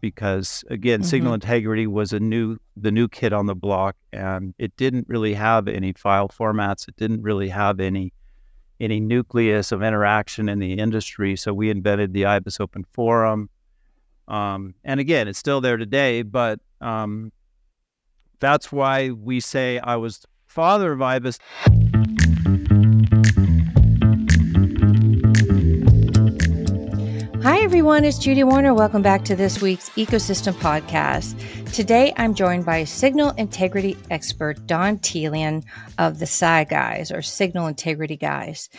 because again, mm-hmm. signal integrity was a new the new kid on the block, and it didn't really have any file formats. It didn't really have any any nucleus of interaction in the industry. So we invented the IBIS Open Forum, um, and again, it's still there today. But um, that's why we say I was father of IBIS. Hi, everyone. It's Judy Warner. Welcome back to this week's Ecosystem Podcast. Today, I'm joined by signal integrity expert Don Telian of the SCI Guys or Signal Integrity Guys.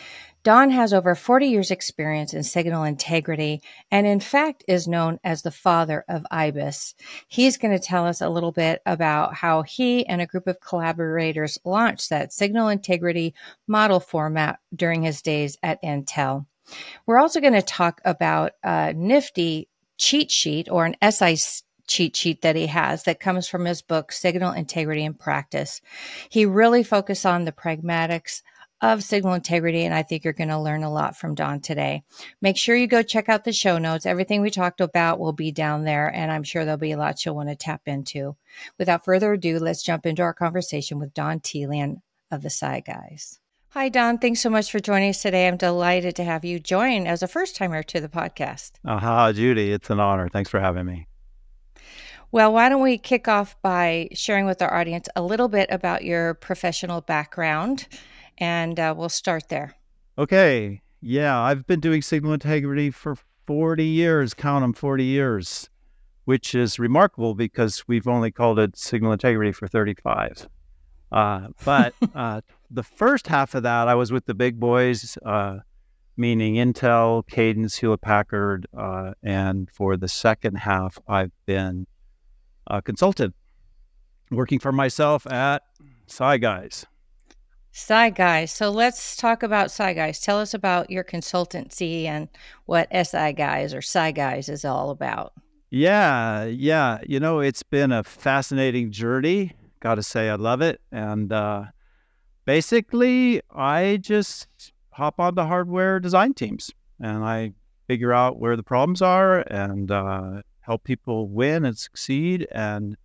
Don has over 40 years experience in signal integrity and in fact is known as the father of IBIS. He's going to tell us a little bit about how he and a group of collaborators launched that signal integrity model format during his days at Intel. We're also going to talk about a nifty cheat sheet or an SI cheat sheet that he has that comes from his book, Signal Integrity in Practice. He really focused on the pragmatics of signal integrity, and I think you're going to learn a lot from Don today. Make sure you go check out the show notes. Everything we talked about will be down there, and I'm sure there'll be a lot you'll want to tap into. Without further ado, let's jump into our conversation with Don Telian of the SCI Guys. Hi, Don. Thanks so much for joining us today. I'm delighted to have you join as a first timer to the podcast. Oh, hi, Judy. It's an honor. Thanks for having me. Well, why don't we kick off by sharing with our audience a little bit about your professional background, and uh, we'll start there. Okay. Yeah, I've been doing signal integrity for 40 years, count them 40 years, which is remarkable because we've only called it signal integrity for 35. Uh, but uh, the first half of that, I was with the big boys, uh, meaning Intel, Cadence, Hewlett Packard, uh, and for the second half, I've been a consultant, working for myself at SCI Guys. SCI Guys. So let's talk about SCI Guys. Tell us about your consultancy and what SI Guys or SCI Guys is all about. Yeah, yeah. You know, it's been a fascinating journey got to say I love it. And uh, basically, I just hop on the hardware design teams and I figure out where the problems are and uh, help people win and succeed. And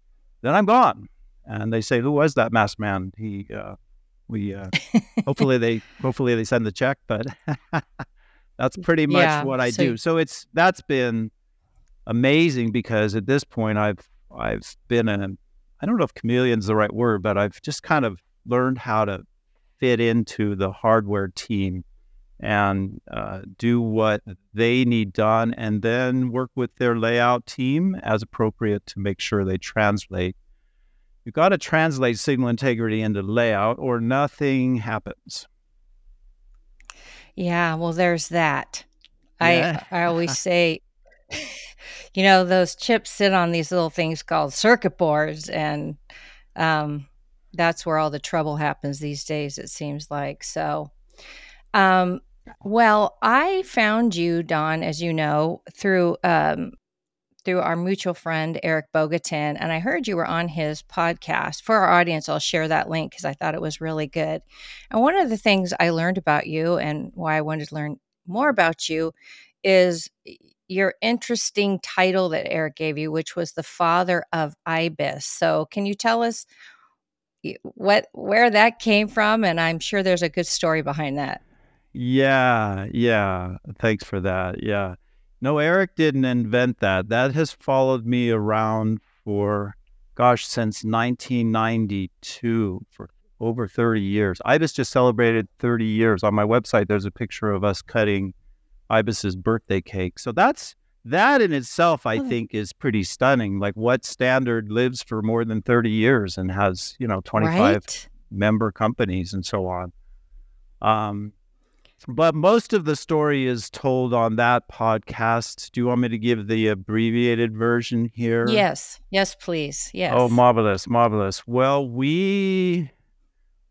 then I'm gone. And they say, "Who was that masked man?" He, uh, we, uh, hopefully they, hopefully they send the check, but that's pretty much yeah, what I so... do. So it's that's been amazing because at this point I've I've been in I don't know if chameleon's the right word, but I've just kind of learned how to fit into the hardware team and uh, do what they need done, and then work with their layout team as appropriate to make sure they translate. You've got to translate signal integrity into layout, or nothing happens. Yeah, well, there's that. Yeah. I I always say you know, those chips sit on these little things called circuit boards, and um, that's where all the trouble happens these days. It seems like so. Um, well, I found you, Don, as you know, through um, through our mutual friend Eric Bogatin, and I heard you were on his podcast. For our audience, I'll share that link because I thought it was really good. And one of the things I learned about you, and why I wanted to learn more about you, is your interesting title that Eric gave you, which was the father of IBIS. So, can you tell us what where that came from? And I'm sure there's a good story behind that. Yeah, yeah. Thanks for that. Yeah. No, Eric didn't invent that. That has followed me around for, gosh, since 1992 for over 30 years. IBIS just celebrated 30 years. On my website, there's a picture of us cutting IBIS's birthday cake. So that's that in itself, I oh. think, is pretty stunning. Like what standard lives for more than 30 years and has, you know, 25 right? member companies and so on. Um, but most of the story is told on that podcast. Do you want me to give the abbreviated version here? Yes. Yes, please. Yes. Oh, marvelous, marvelous. Well, we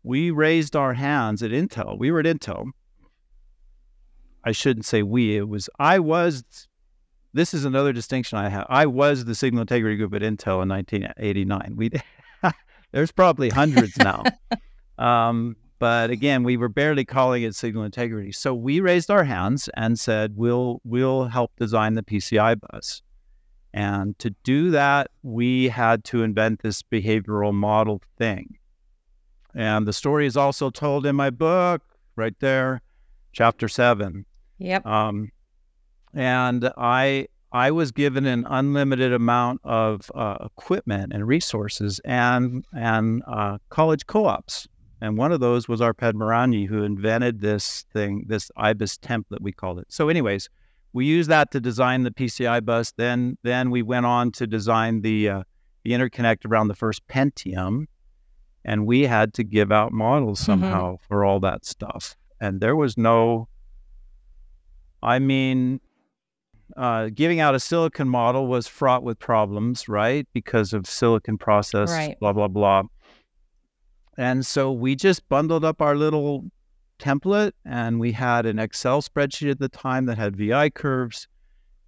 we raised our hands at Intel. We were at Intel I shouldn't say we. It was I was. This is another distinction I have. I was the signal integrity group at Intel in 1989. We there's probably hundreds now. um, but again, we were barely calling it signal integrity. So we raised our hands and said, "We'll we'll help design the PCI bus." And to do that, we had to invent this behavioral model thing. And the story is also told in my book right there, chapter seven. Yep. Um, and I I was given an unlimited amount of uh, equipment and resources and and uh, college co-ops. And one of those was Arpad Muranyi, who invented this thing, this IBIS template, we called it. So, anyways, we used that to design the PCI bus. Then, then we went on to design the uh, the interconnect around the first Pentium, and we had to give out models Mm-hmm. somehow for all that stuff. And there was no, I mean, uh, giving out a silicon model was fraught with problems, right? Because of silicon process, Right. blah blah blah. And so we just bundled up our little template and we had an Excel spreadsheet at the time that had VI curves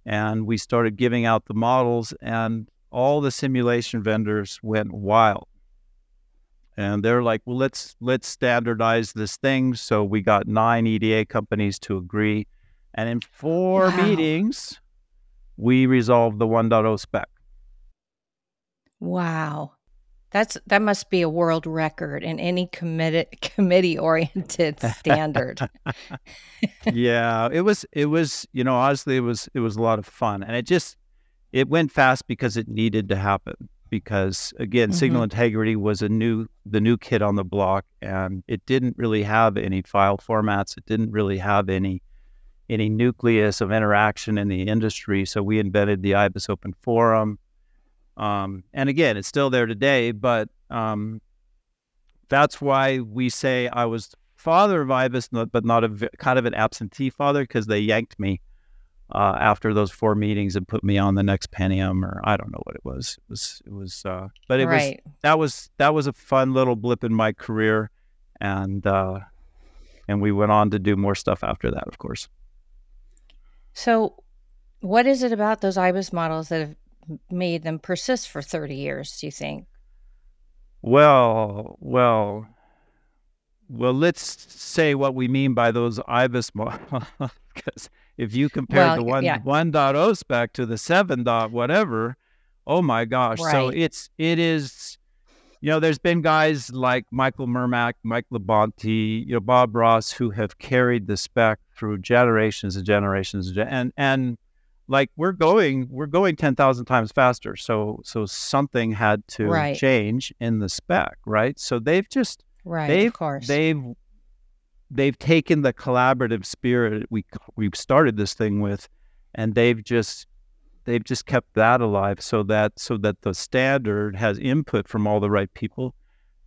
and we started giving out the models and all the simulation vendors went wild. And they're like, "Well, let's let's standardize this thing." So we got 9 EDA companies to agree and in four Wow. meetings we resolved the 1.0 spec. Wow. That's that must be a world record in any committed committee oriented standard. yeah, it was it was, you know, honestly it was it was a lot of fun and it just it went fast because it needed to happen because again, mm-hmm. signal integrity was a new the new kid on the block and it didn't really have any file formats, it didn't really have any any nucleus of interaction in the industry, so we invented the IBIS Open Forum. Um, and again, it's still there today, but um, that's why we say I was father of IBIS, but not a kind of an absentee father because they yanked me uh, after those four meetings and put me on the next Pentium, or I don't know what it was. It was, it was, uh, but it was that was that was a fun little blip in my career, and uh, and we went on to do more stuff after that, of course. So what is it about those IBIS models that have made them persist for 30 years, do you think? Well, well, well. Let's say what we mean by those IBIS models, because if you compare Well, the one yeah. one dot O spec to the seven dot whatever, oh my gosh! So it's it is, you know, there's been guys like Michael Mirmak, Mike Labonte, you know, Bob Ross, who have carried the spec through generations and generations, and and like we're going we're going 10,000 times faster so so something had to Right. change in the spec right so they've just Right, they've of course. they've they've taken the collaborative spirit we we started this thing with and they've just they've just kept that alive so that so that the standard has input from all the right people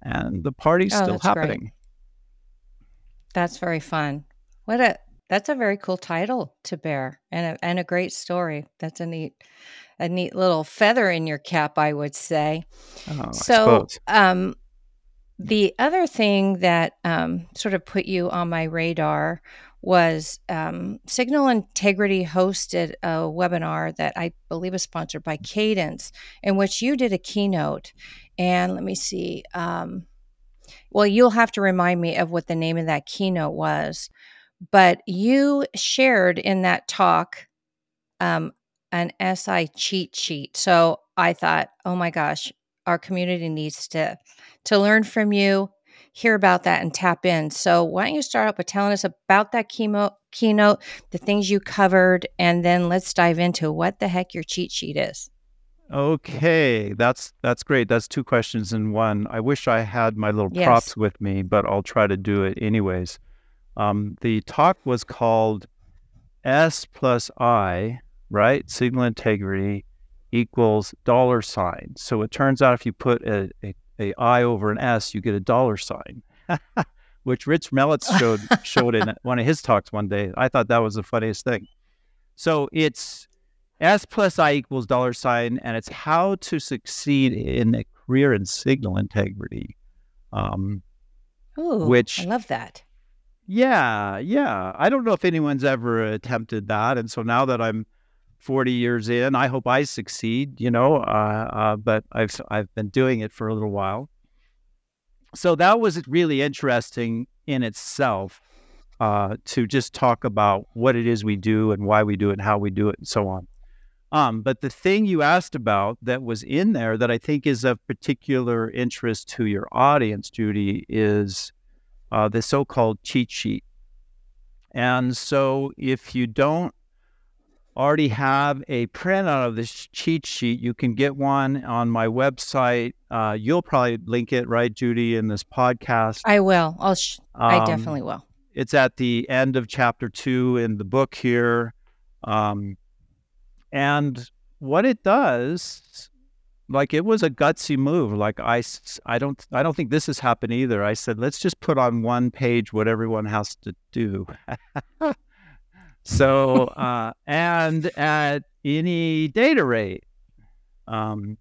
and the party's Oh, still that's great. happening That's very fun. What a that's a very cool title to bear and a, and a great story. That's a neat a neat little feather in your cap, I would say. Oh, so, um, the other thing that um, sort of put you on my radar was um, Signal Integrity hosted a webinar that I believe is sponsored by Cadence, in which you did a keynote. And let me see. Um, well, you'll have to remind me of what the name of that keynote was. But you shared in that talk um, an SI cheat sheet. So I thought, oh my gosh, our community needs to to learn from you, hear about that, and tap in. So why don't you start out by telling us about that keynote, keynote, the things you covered, and then let's dive into what the heck your cheat sheet is. Okay, that's that's great. That's two questions in one. I wish I had my little Yes. props with me, but I'll try to do it anyways. Um, the talk was called S plus I, right? Signal integrity equals dollar sign. So it turns out if you put a, a, a I over an S, you get a dollar sign, which Rich Mellitz showed showed in one of his talks one day. I thought that was the funniest thing. So it's S plus I equals dollar sign, and it's how to succeed in a career in signal integrity. Um, Ooh, Which- I love that. yeah, yeah. I don't know if anyone's ever attempted that, and so now that I'm 40 years in, I hope I succeed. You know, uh, uh, but I've I've been doing it for a little while. So that was really interesting in itself uh, to just talk about what it is we do and why we do it and how we do it and so on. Um, but the thing you asked about that was in there that I think is of particular interest to your audience, Judy, is uh, the so-called cheat sheet. And so, if you don't already have a printout of this cheat sheet, you can get one on my website. Uh, you'll probably link it, right, Judy, in this podcast. I will. I'll. Sh- um, I definitely will. It's at the end of chapter two in the book here, um, and what it does, like it was a gutsy move. Like I, I don't, I don't think this has happened either. I said, let's just put on one page what everyone has to do. So, uh, and at any data rate. Um,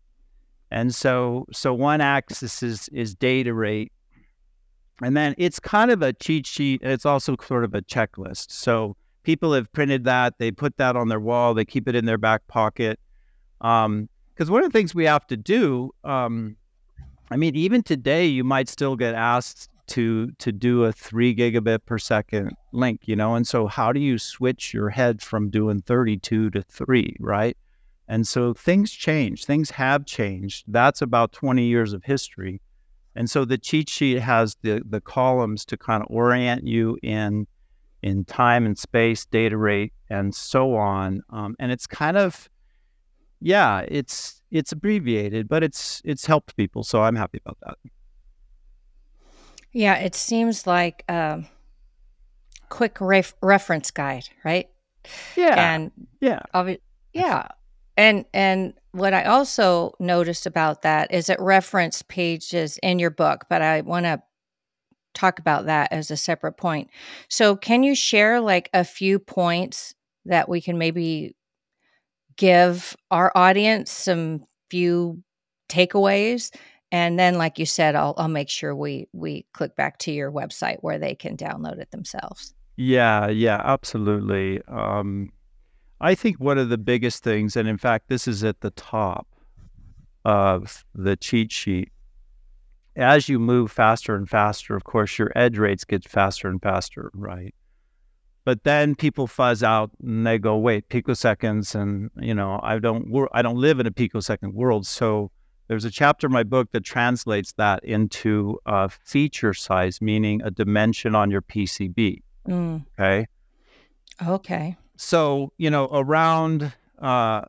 and so, so one axis is, is data rate. And then it's kind of a cheat sheet. It's also sort of a checklist. So people have printed that, they put that on their wall, they keep it in their back pocket. Because um, one of the things we have to do, um, I mean, even today, you might still get asked to to do a three gigabit per second link, you know. And so, how do you switch your head from doing 32 to three, right? And so things change. Things have changed. That's about 20 years of history. And so the cheat sheet has the the columns to kind of orient you in in time and space, data rate, and so on. Um, and it's kind of yeah, it's it's abbreviated, but it's it's helped people. So I'm happy about that. Yeah, it seems like a quick ref- reference guide, right? Yeah. And yeah. Obvi- yeah. And and what I also noticed about that is it reference pages in your book, but I want to talk about that as a separate point. So, can you share like a few points that we can maybe give our audience some few takeaways and then like you said i'll, I'll make sure we we click back to your website where they can download it themselves. Yeah yeah absolutely. Um, i think one of the biggest things and in fact this is at the top of the cheat sheet as you move faster and faster of course your edge rates get faster and faster right? But then people fuzz out and they go wait picoseconds and you know i don't i don't live in a picosecond world so there's a chapter in my book that translates that into a feature size, meaning a dimension on your PCB. Mm. Okay. Okay. So you know around uh,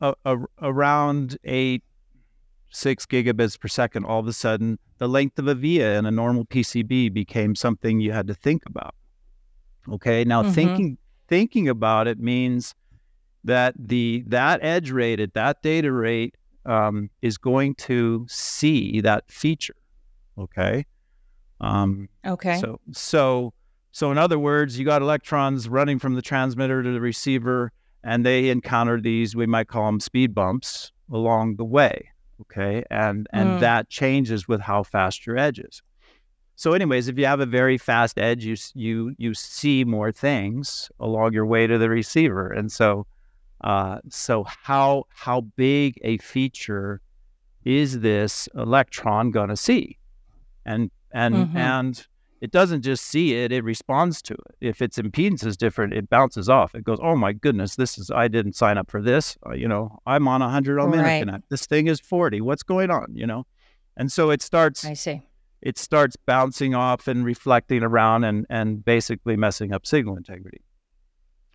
a, a, around eight six gigabits per second, all of a sudden the length of a via in a normal PCB became something you had to think about. Okay. Now mm-hmm. thinking thinking about it means that the that edge rate at that data rate um, is going to see that feature. Okay. Um, okay. So so so in other words, you got electrons running from the transmitter to the receiver, and they encounter these we might call them speed bumps along the way. Okay, and and mm. that changes with how fast your edge is. So, anyways, if you have a very fast edge, you you you see more things along your way to the receiver, and so uh, so how how big a feature is this electron going to see? And and mm-hmm. and it doesn't just see it; it responds to it. If its impedance is different, it bounces off. It goes, "Oh my goodness, this is I didn't sign up for this. Uh, you know, I'm on 100 ohm right. interconnect. This thing is 40. What's going on? You know?" And so it starts. I see. It starts bouncing off and reflecting around and and basically messing up signal integrity.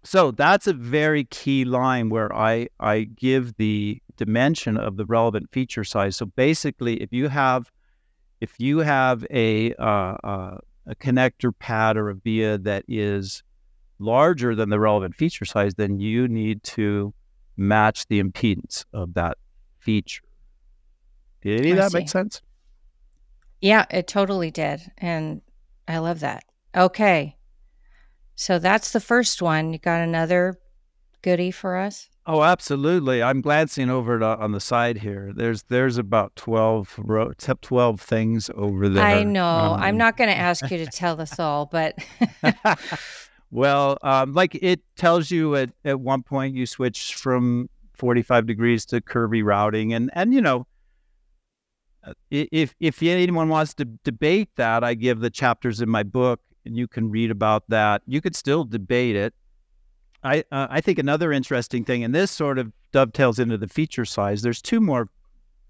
So that's a very key line where I, I give the dimension of the relevant feature size. So basically, if you have if you have a uh, uh, a connector pad or a via that is larger than the relevant feature size, then you need to match the impedance of that feature. Did any of that make sense? Yeah, it totally did. And I love that. Okay. So that's the first one. You got another goodie for us? Oh, absolutely. I'm glancing over it on the side here. There's there's about 12 ro- 12 things over there. I know. Um, I'm not going to ask you to tell us all, but Well, um, like it tells you at, at one point you switch from 45 degrees to curvy routing and and you know uh, if if anyone wants to debate that, I give the chapters in my book and you can read about that. You could still debate it. I uh, I think another interesting thing, and this sort of dovetails into the feature size. There's two more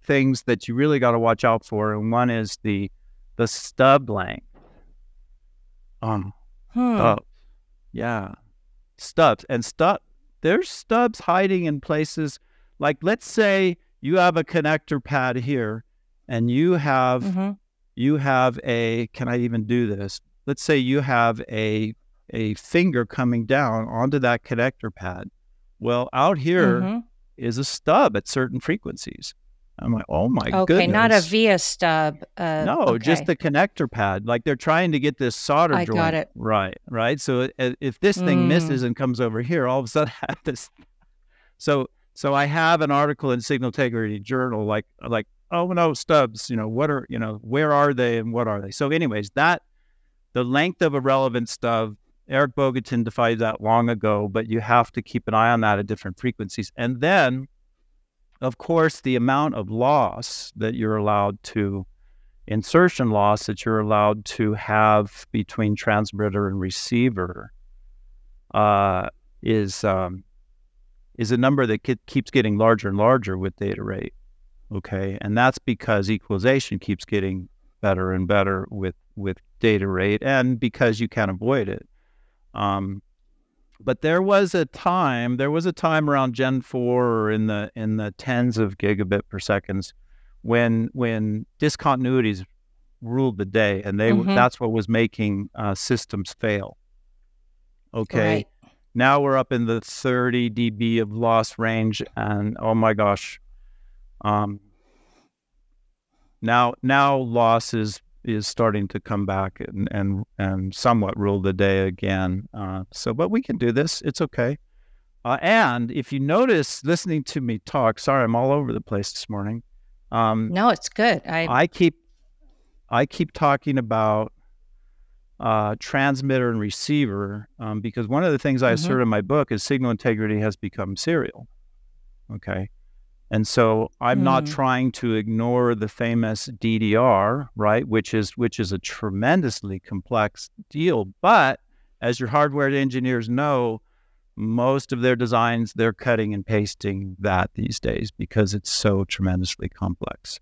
things that you really got to watch out for, and one is the the stub length. Um, Hmm. stubs, yeah, stubs and stub. There's stubs hiding in places like let's say you have a connector pad here, and you have Mhm. you have a can I even do this? Let's say you have a a finger coming down onto that connector pad. Well, out here is Mhm. a stub at certain frequencies. I'm like, oh my Okay, goodness. Okay, not a via stub. Uh, no, just the connector pad. Like they're trying to get this solder I joint. got it. Right, right. So if this thing Mm. misses and comes over here, all of a sudden I have this. So so I have an article in Signal Integrity Journal, like like oh no stubs. You know what are you know where are they and what are they? So anyways, that the length of a relevant stub. Eric Bogatin defined that long ago, but you have to keep an eye on that at different frequencies. And then, of course, the amount of loss that you're allowed to insertion loss that you're allowed to have between transmitter and receiver uh, is um, is a number that ke- keeps getting larger and larger with data rate. Okay, and that's because equalization keeps getting better and better with with data rate, and because you can't avoid it. Um, but there was a time, there was a time around Gen four or in the in the tens of gigabit per seconds when when discontinuities ruled the day, and they Mhm. that's what was making uh, systems fail. Okay, Right. now we're up in the 30 dB of loss range, and oh my gosh, um, now now loss is is starting to come back and and, and somewhat rule the day again. Uh, so, but we can do this. It's okay. Uh, and if you notice, listening to me talk, sorry, I'm all over the place this morning. Um, No, it's good. I, I keep I keep talking about uh, transmitter and receiver um, because one of the things I Mhm. assert in my book is signal integrity has become serial. Okay. And so I'm not Mm. trying to ignore the famous DDR, right, which is which is a tremendously complex deal. But as your hardware engineers know, most of their designs they're cutting and pasting that these days because it's so tremendously complex.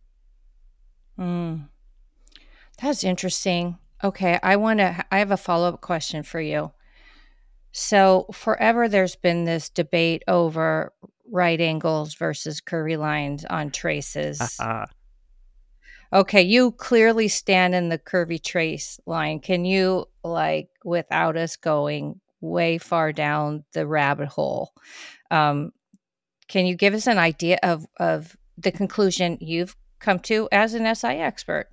Mm. That's interesting. Okay, I want to. I have a follow up question for you. So, forever there's been this debate over right angles versus curvy lines on traces. Okay, you clearly stand in the curvy trace line. Can you, like, without us going way far down the rabbit hole, um, can you give us an idea of of the conclusion you've come to as an SI expert?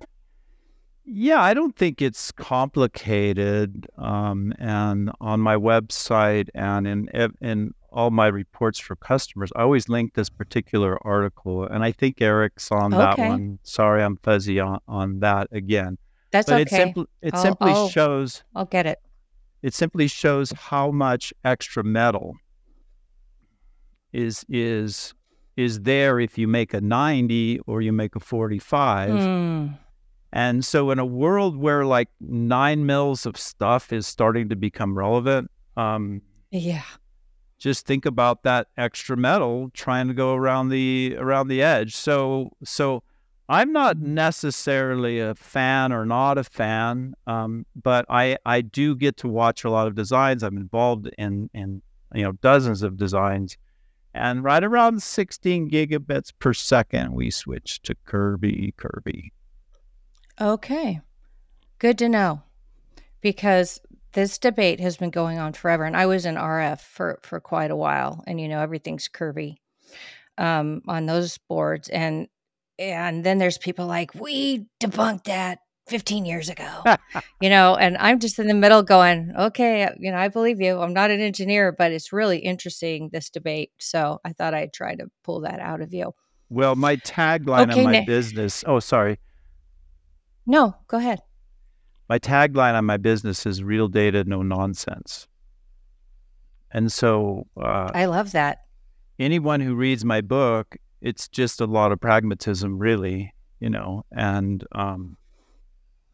Yeah, I don't think it's complicated. Um, and on my website and in in all my reports for customers, I always link this particular article, and I think Eric's on that one. Sorry, I'm fuzzy on, on that again. That's but it okay. simply it I'll- simply I'll- shows I'll get it. it simply shows how much extra metal is is is there if you make a 90 or you make a 45 Mm, and so, in a world where like nine mils of stuff is starting to become relevant, um, yeah. Just think about that extra metal trying to go around the around the edge. So, so I'm not necessarily a fan or not a fan, um, but I I do get to watch a lot of designs. I'm involved in in you know dozens of designs. And right around 16 gigabits per second, we switch to Kirby, Kirby. Okay. Good to know. Because this debate has been going on forever. And I was in RF for, for quite a while. And you know, everything's curvy um, on those boards. And and then there's people like, we debunked that 15 years ago. you know, and I'm just in the middle going, okay, you know, I believe you. I'm not an engineer, but it's really interesting this debate. So I thought I'd try to pull that out of you. Well, my tagline Okay, on my Na- business. Oh, sorry. No, go ahead. My tagline on my business is real data, no nonsense. And so, uh, I love that. anyone who reads my book, it's just a lot of pragmatism, really, you know. And um,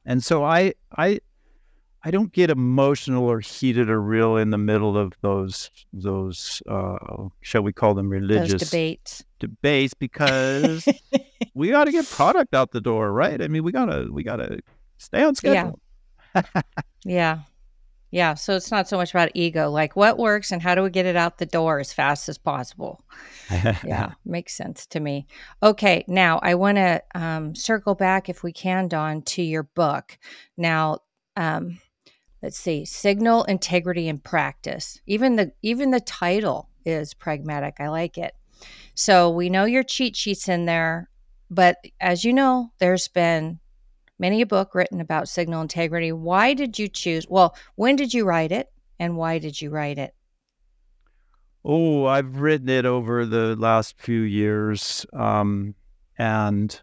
and so I I I don't get emotional or heated or real in the middle of those those uh, shall we call them religious those debates debates because we got to get product out the door, right? I mean, we gotta we gotta stay on schedule. Yeah. yeah. So it's not so much about ego, like what works and how do we get it out the door as fast as possible. yeah. Makes sense to me. Okay. Now I want to um, circle back, if we can, Don, to your book. Now, um, let's see signal integrity and practice even the even the title is pragmatic i like it so we know your cheat sheets in there but as you know there's been many a book written about signal integrity why did you choose well when did you write it and why did you write it oh i've written it over the last few years um, and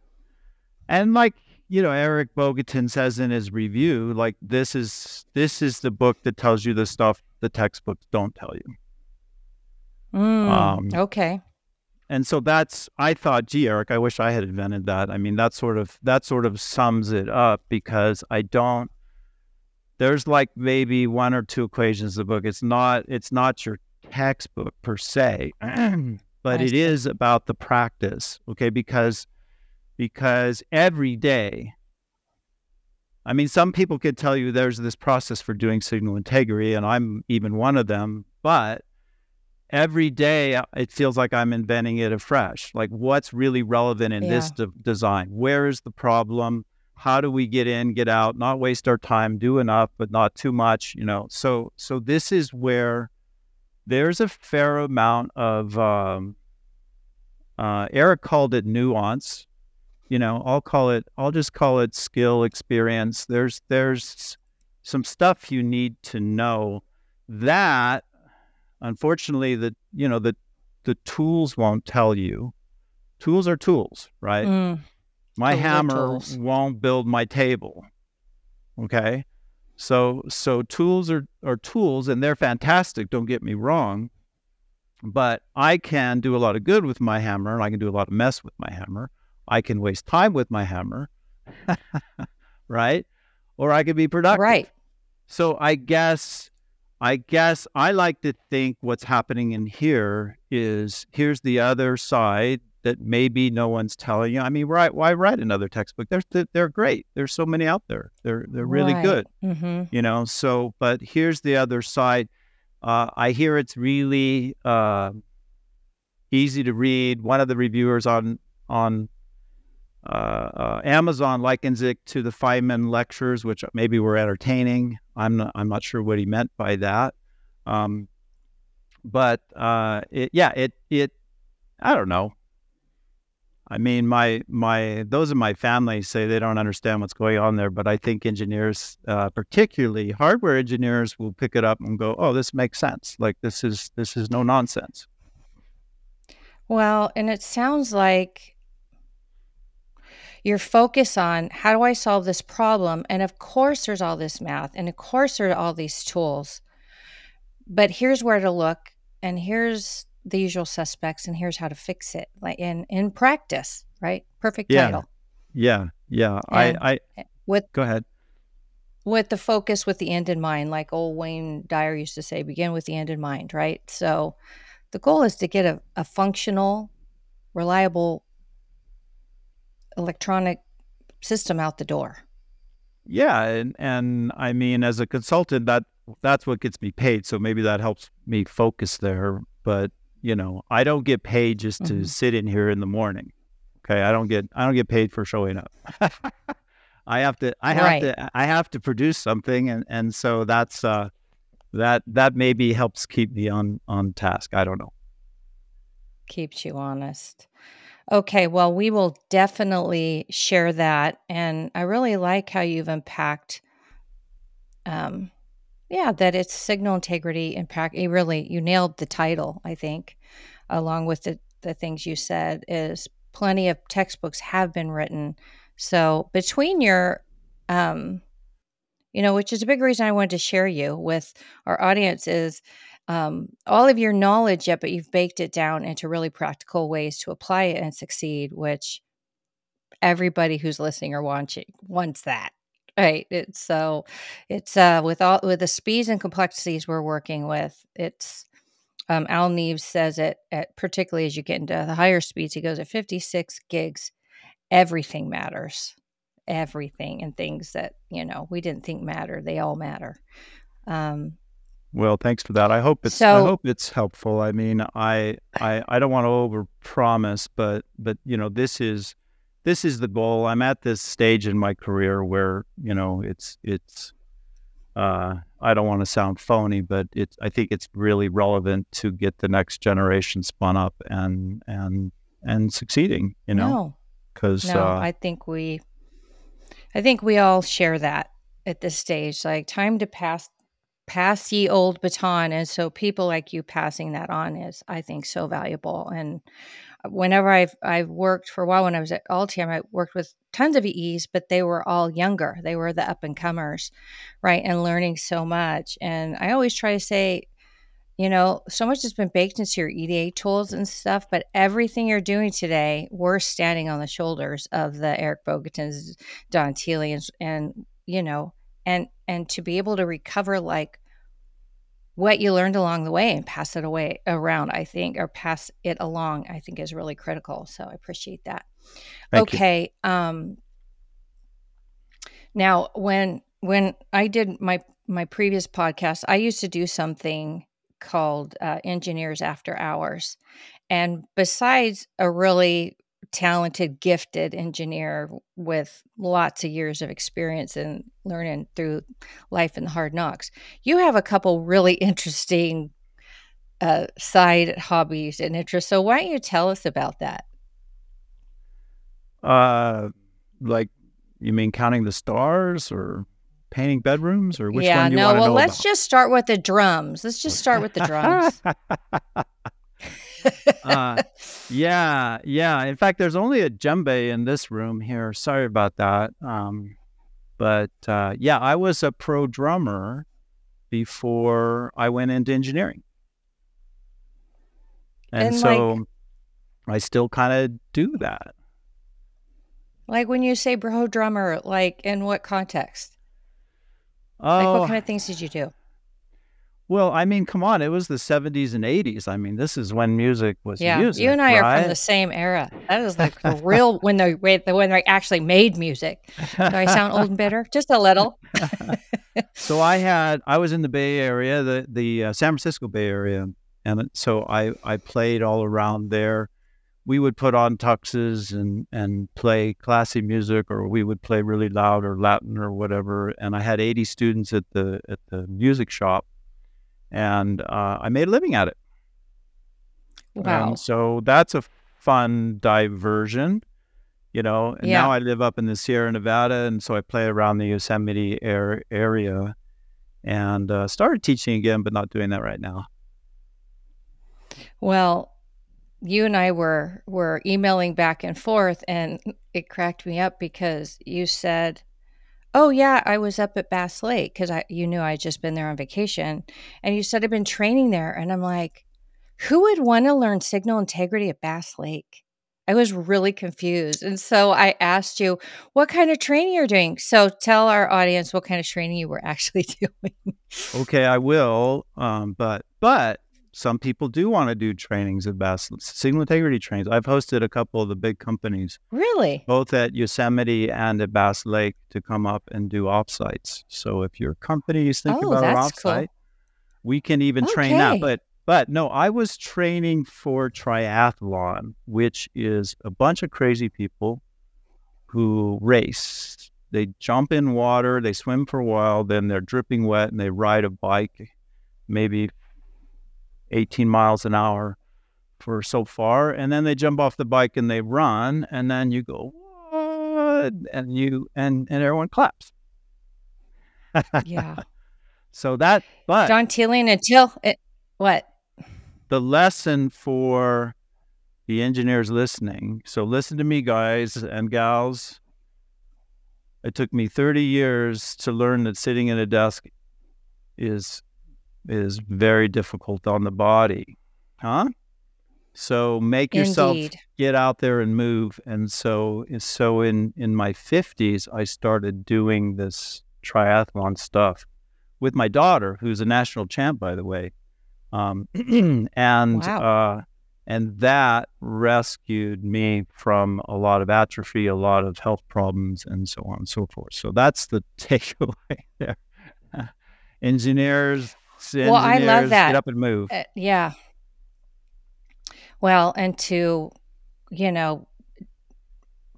and like you know, Eric Bogatin says in his review, like this is this is the book that tells you the stuff the textbooks don't tell you. Mm, um, okay. And so that's I thought, gee, Eric, I wish I had invented that. I mean, that sort of that sort of sums it up because I don't. There's like maybe one or two equations of the book. It's not it's not your textbook per se, but it is about the practice. Okay, because because every day, I mean, some people could tell you there's this process for doing signal integrity, and I'm even one of them, but every day uh, it feels like I'm inventing it afresh. Like, what's really relevant in yeah. this de- design? Where is the problem? How do we get in, get out, not waste our time, do enough, but not too much, you know? So, so this is where there's a fair amount of, um, uh, Eric called it nuance you know i'll call it i'll just call it skill experience there's there's some stuff you need to know that unfortunately the you know the the tools won't tell you tools are tools right mm, my hammer won't build my table okay so so tools are are tools and they're fantastic don't get me wrong but i can do a lot of good with my hammer and i can do a lot of mess with my hammer I can waste time with my hammer, right? Or I could be productive. Right. So I guess I guess I like to think what's happening in here is here's the other side that maybe no one's telling you. I mean, why why write another textbook? They're they're great. There's so many out there. They're they're really right. good. Mm-hmm. You know. So, but here's the other side. Uh, I hear it's really uh, easy to read. One of the reviewers on on Amazon likens it to the Feynman lectures, which maybe were entertaining. I'm not, I'm not sure what he meant by that. Um, but uh, it, yeah, it it I don't know. I mean, my my those in my family say they don't understand what's going on there, but I think engineers, uh, particularly hardware engineers, will pick it up and go, "Oh, this makes sense. Like this is this is no nonsense." Well, and it sounds like your focus on how do I solve this problem? And of course, there's all this math, and of course, there are all these tools. But here's where to look, and here's the usual suspects, and here's how to fix it, like in in practice, right? Perfect yeah. title. Yeah, yeah. And I, I with go ahead with the focus with the end in mind, like old Wayne Dyer used to say, begin with the end in mind, right? So the goal is to get a, a functional, reliable electronic system out the door. Yeah, and and I mean, as a consultant, that that's what gets me paid. So maybe that helps me focus there. But you know, I don't get paid just to mm-hmm. sit in here in the morning. Okay, I don't get I don't get paid for showing up. I have to I have right. to I have to produce something, and and so that's uh that that maybe helps keep me on on task. I don't know. Keeps you honest. Okay, well, we will definitely share that. And I really like how you've unpacked, um, yeah, that it's signal integrity impact. You really, you nailed the title, I think, along with the, the things you said, is plenty of textbooks have been written. So between your, um, you know, which is a big reason I wanted to share you with our audience is um, all of your knowledge yet, but you've baked it down into really practical ways to apply it and succeed, which everybody who's listening or watching wants that. Right. It's so it's uh with all with the speeds and complexities we're working with, it's um Al Neves says it at particularly as you get into the higher speeds, he goes at 56 gigs, everything matters. Everything and things that, you know, we didn't think matter, they all matter. Um Well, thanks for that. I hope it's I hope it's helpful. I mean, I I I don't want to overpromise, but but you know, this is this is the goal. I'm at this stage in my career where, you know, it's it's uh I don't want to sound phony, but it's I think it's really relevant to get the next generation spun up and and and succeeding, you know, no. because No, uh I think we I think we all share that at this stage. Like time to pass pass the old baton. And so people like you passing that on is I think so valuable. And uh, whenever I've I've worked for a while when I was at Altium, I worked with tons of EEs, but they were all younger. They were the up and comers, right? And learning so much. And I always try to say, you know, so much has been baked into your EDA tools and stuff, but everything you're doing today, we're standing on the shoulders of the Eric Bogatins, Don Telians, and you know, and and to be able to recover like what you learned along the way and pass it away around, I think, or pass it along, I think is really critical. So I appreciate that. thank you. Okay. Um now when when I did my my previous podcast, I used to do something called uh, Engineers After Hours, and besides a really talented, gifted engineer with lots of years of experience and learning through life and the hard knocks, you have a couple really interesting uh, side hobbies and interests. So why don't you tell us about that? Uh like you mean counting the stars or painting bedrooms or which Yeah, one do you no, want to well, know let's about? just start with the drums. Let's just start with the drums. uh, yeah, yeah. In fact, there's only a djembe in this room here. Sorry about that. Um, but uh, yeah, I was a pro drummer before I went into engineering, and and like so I still kind of do that. like when you say pro drummer, like in what context? Like what Oh, kind of things did you do? Well, I mean, come on, it was the 70s and 80s. I mean, this is when music was Yeah, you and I are from the same era. That is like the real when they the when they actually made music. Do I sound old and bitter? Just a little. So I had I was in the Bay Area, the the uh, San Francisco Bay Area, and so I I played all around there. We would put on tuxes and and play classy music, or we would play really loud or Latin or whatever. And I had 80 students at the at the music shop, and uh, I made a living at it. And Wow. so that's a fun diversion, you know. And Yeah. now I live up in the Sierra Nevada, and so I play around the Yosemite air, area and uh, started teaching again, but not doing that right now. Well, you and I were were emailing back and forth and it cracked me up because you said, "Oh yeah, I was up at Bass Lake because I you knew I'd just been there on vacation." And you said I've been training there and I'm like, "Who would want to learn signal integrity at Bass Lake?" I was really confused. And so I asked you, "What kind of training you're doing?" So tell our audience what kind of training you were actually doing. Okay, I will, um, but but some people do want to do trainings at Bass signal integrity trainings. I've hosted a couple of the big companies, really? both at Yosemite and at Bass Lake, to come up and do offsites. So if your company is thinking Oh, about an that's cool. offsite, we can even train that. But but no, I was training for triathlon, which is a bunch of crazy people who race. They jump in water, they swim for a while, then they're dripping wet, and they ride a bike, maybe 18 miles an hour for so far, and then they jump off the bike and they run, and then you go what? And you and and everyone claps. Yeah. So that, but Don Telian until it, eh, what? the lesson for the engineers listening. So listen to me, guys and gals. It took me 30 years to learn that sitting at a desk is is very difficult on the body. Huh? So make yourself get out there and move. And so so in in my 50s I started doing this triathlon stuff with my daughter who's a national champ by the way. Um, and Wow. uh, and that rescued me from a lot of atrophy, a lot of health problems, and so on and so forth. So that's the takeaway there. engineers, Well, I love that. get up and move. Uh, yeah. Well, and to, you know,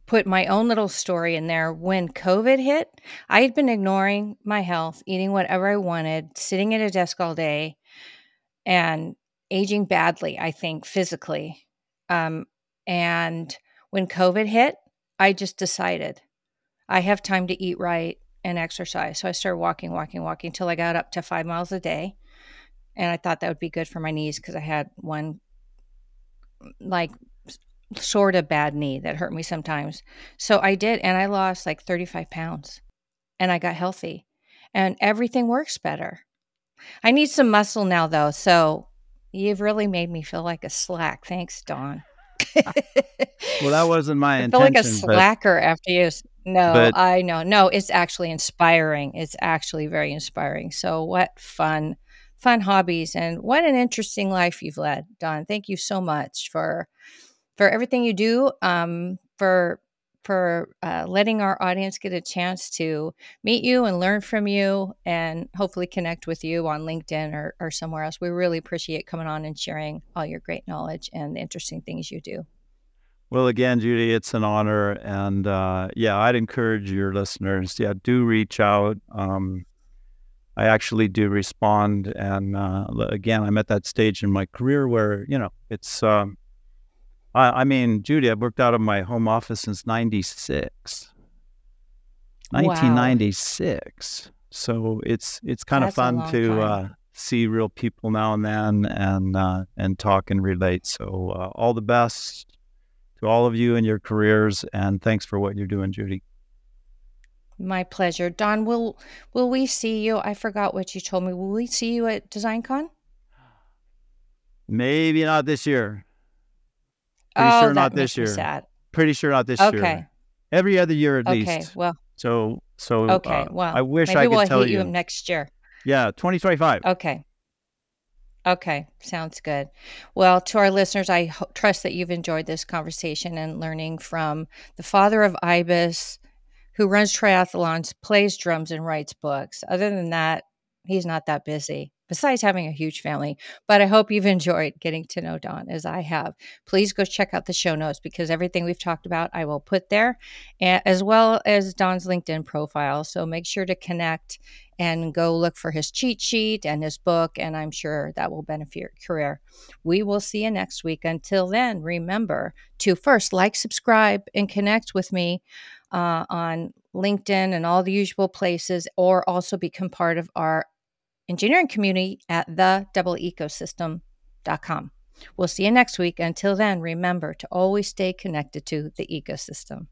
put my own little story in there. When COVID hit, I had been ignoring my health, eating whatever I wanted, sitting at a desk all day, and aging badly, I think, physically. Um, and when COVID hit, I just decided I have time to eat right and exercise. So I started walking, walking, walking till I got up to five miles a day. And I thought that would be good for my knees because I had one like sort of bad knee that hurt me sometimes. So I did, and I lost like 35 pounds and I got healthy and everything works better. I need some muscle now, though. So you've really made me feel like a slack. Thanks, Don. Well, that wasn't my I feel like a intention, slacker after you. No, but I know. No, it's actually inspiring. It's actually very inspiring. So, what fun, fun hobbies, and what an interesting life you've led, Don. Thank you so much for for everything you do. Um, for for uh, letting our audience get a chance to meet you and learn from you, and hopefully connect with you on LinkedIn or, or somewhere else. We really appreciate coming on and sharing all your great knowledge and the interesting things you do. Well, again, Judy, it's an honor, and uh, yeah, I'd encourage your listeners, yeah, do reach out. Um, I actually do respond, and uh, again, I'm at that stage in my career where you know it's. Um, I, I mean, Judy, I've worked out of my home office since '96. Wow, 1996. So it's it's kind of that's a fun to uh, see real people now and then and uh, and talk and relate. So uh, all the best to all of you in your careers, and thanks for what you're doing, Judy. My pleasure. Don, will will we see you? I forgot what you told me. Will we see you at DesignCon? Maybe not this year. Pretty Oh, sure not this year. sad. Pretty sure not this Okay. year. Every other year at Okay. least. Okay. Well, So so okay. uh, I Well, wish maybe I could we'll tell hit you you. next year. Yeah, 2025. Okay. Okay. Sounds good. Well, to our listeners, I ho- trust that you've enjoyed this conversation and learning from the father of IBIS, who runs triathlons, plays drums, and writes books. Other than that, he's not that busy, besides having a huge family. But I hope you've enjoyed getting to know Don as I have. Please go check out the show notes because everything we've talked about, I will put there, as well as Don's LinkedIn profile. So make sure to connect and go look for his cheat sheet and his book. And I'm sure that will benefit your career. We will see you next week. Until then, remember to first like, subscribe, and connect with me uh, on LinkedIn and all the usual places, or also become part of our engineering community at thedoubleecosystem.com. We'll see you next week. Until then, remember to always stay connected to the ecosystem.